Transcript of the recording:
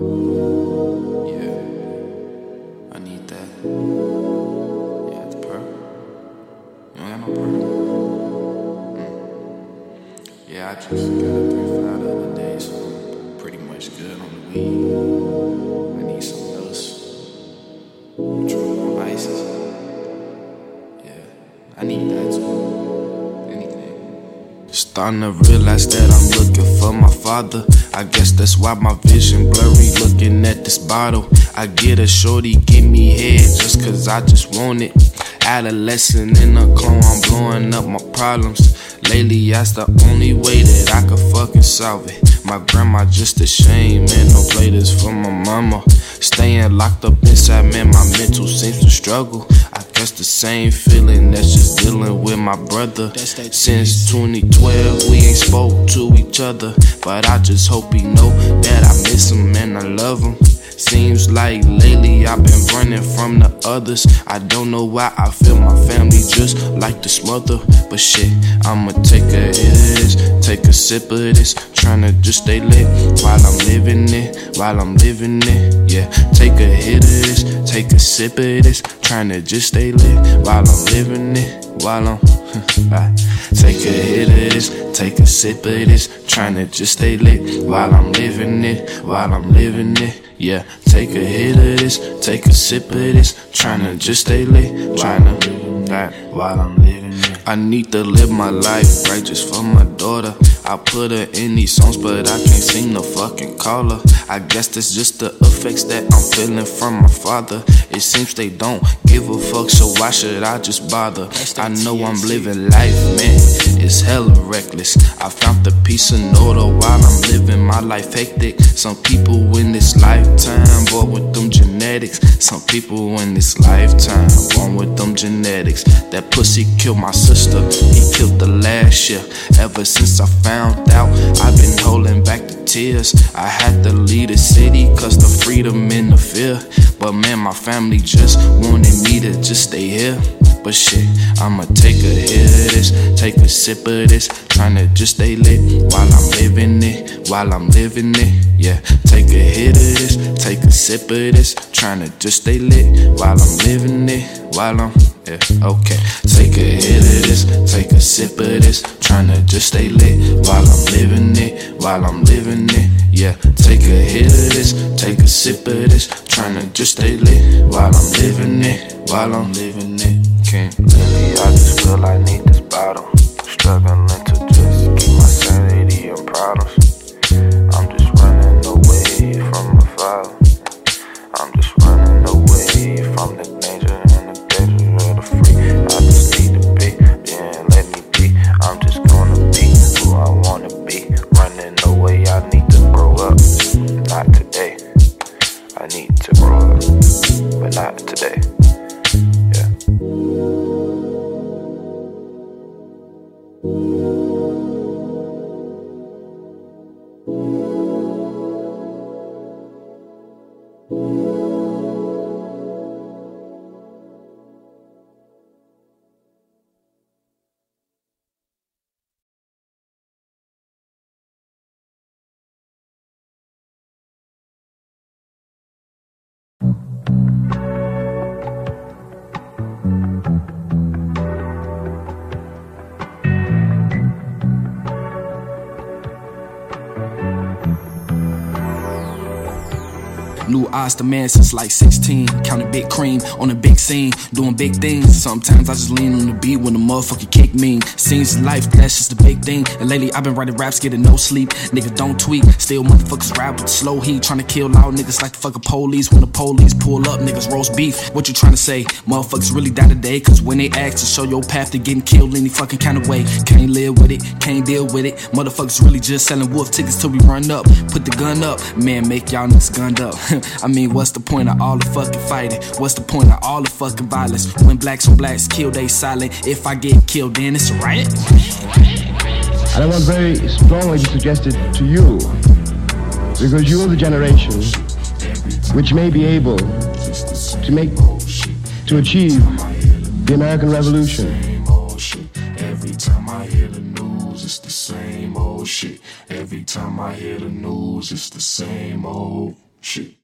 Yeah. I need that. Yeah, the pearl. You don't got no pearl? Mm. Yeah, I just got a three five the other day, so I'm pretty much good on the weed. I need some else. Control my vices. Yeah, I need that too. Anything. Starting to realize that I'm looking for my father. I guess that's why my vision blurry looking at this bottle. I get a shorty, give me head just cause I just want it. Adolescent in a clone, I'm blowing up my problems. Lately, that's the only way that I could fucking solve it. My grandma just a shame, man. No play this for my mama. Staying locked up inside, man, my mental seems to struggle. Guess the same feeling that's just dealing with my brother. Since 2012, we ain't spoke to each other. But I just hope he know that I miss him and I love him. Seems like lately I've been running from the others. I don't know why I feel my family just like the smother. But shit, I'ma take a this, take a sip of this. Tryna just stay lit while I'm living it, while I'm living it. Yeah, take a hit of this, take a sip of this. Tryna just stay lit while I'm living it, while I'm. Take a hit of this, take a sip of this. Tryna just stay lit while I'm living it, while I'm living it. Yeah, take a hit of this, take a sip of this. Tryna just stay lit, tryna that while I'm living it. I need to live my life right just for my daughter. I put her in these songs, but I can't seem to fucking call her. I guess that's just the effects that I'm feeling from my father. It seems they don't give a fuck, so why should I just bother? I know I'm living life, man. It's hella reckless. I found the peace and order while I'm living my life hectic. Some people in this lifetime born with them genetics. Some people in this lifetime born with them genetics. That pussy killed my sister. He killed the last year. Ever since I found out, I've been holding back the tears. I had to leave the city cause the freedom in the fear. But man, my family just wanted me to just stay here. But shit, I'ma take a hit of this, take a sip of this, tryna just stay lit while I'm living it, while I'm living it. Yeah, a sip of this, tryna just stay lit while I'm living it, while I'm yeah, okay. Take a hit of this, take a sip of this, tryna just stay lit while I'm living it, while I'm living it. Yeah, take a hit of this, take a sip of this, tryna just stay lit while I'm living it, while I'm living it. Can't lately, I just feel I need this bottle. Struggling to just keep my sanity and problems. I'm just running away from my father. Need to but not today. New eyes to man since like 16. Counting big cream on a big scene. Doing big things. Sometimes I just lean on the beat when the motherfucker kick me. Of life, that's just a big thing. And lately I've been writing raps, getting no sleep. Niggas don't tweak. Still motherfuckers rap with slow heat. Trying to kill loud niggas like the fucking police. When the police pull up, niggas roast beef. What you trying to say? Motherfuckers really die today. Cause when they ask to show your path to getting killed any fucking kind of way. Can't live with it, can't deal with it. Motherfuckers really just selling wolf tickets till we run up. Put the gun up. Man, make y'all niggas gunned up. I mean, what's the point of all the fucking fighting? What's the point of all the fucking violence? When blacks on blacks kill, they silent. If I get killed, then it's a riot. And I want very strongly to suggest it to you, because you're the generation which may be able to make, to achieve the American Revolution. Every time I hear the news, it's the same old shit. Every time I hear the news, it's the same old. shit.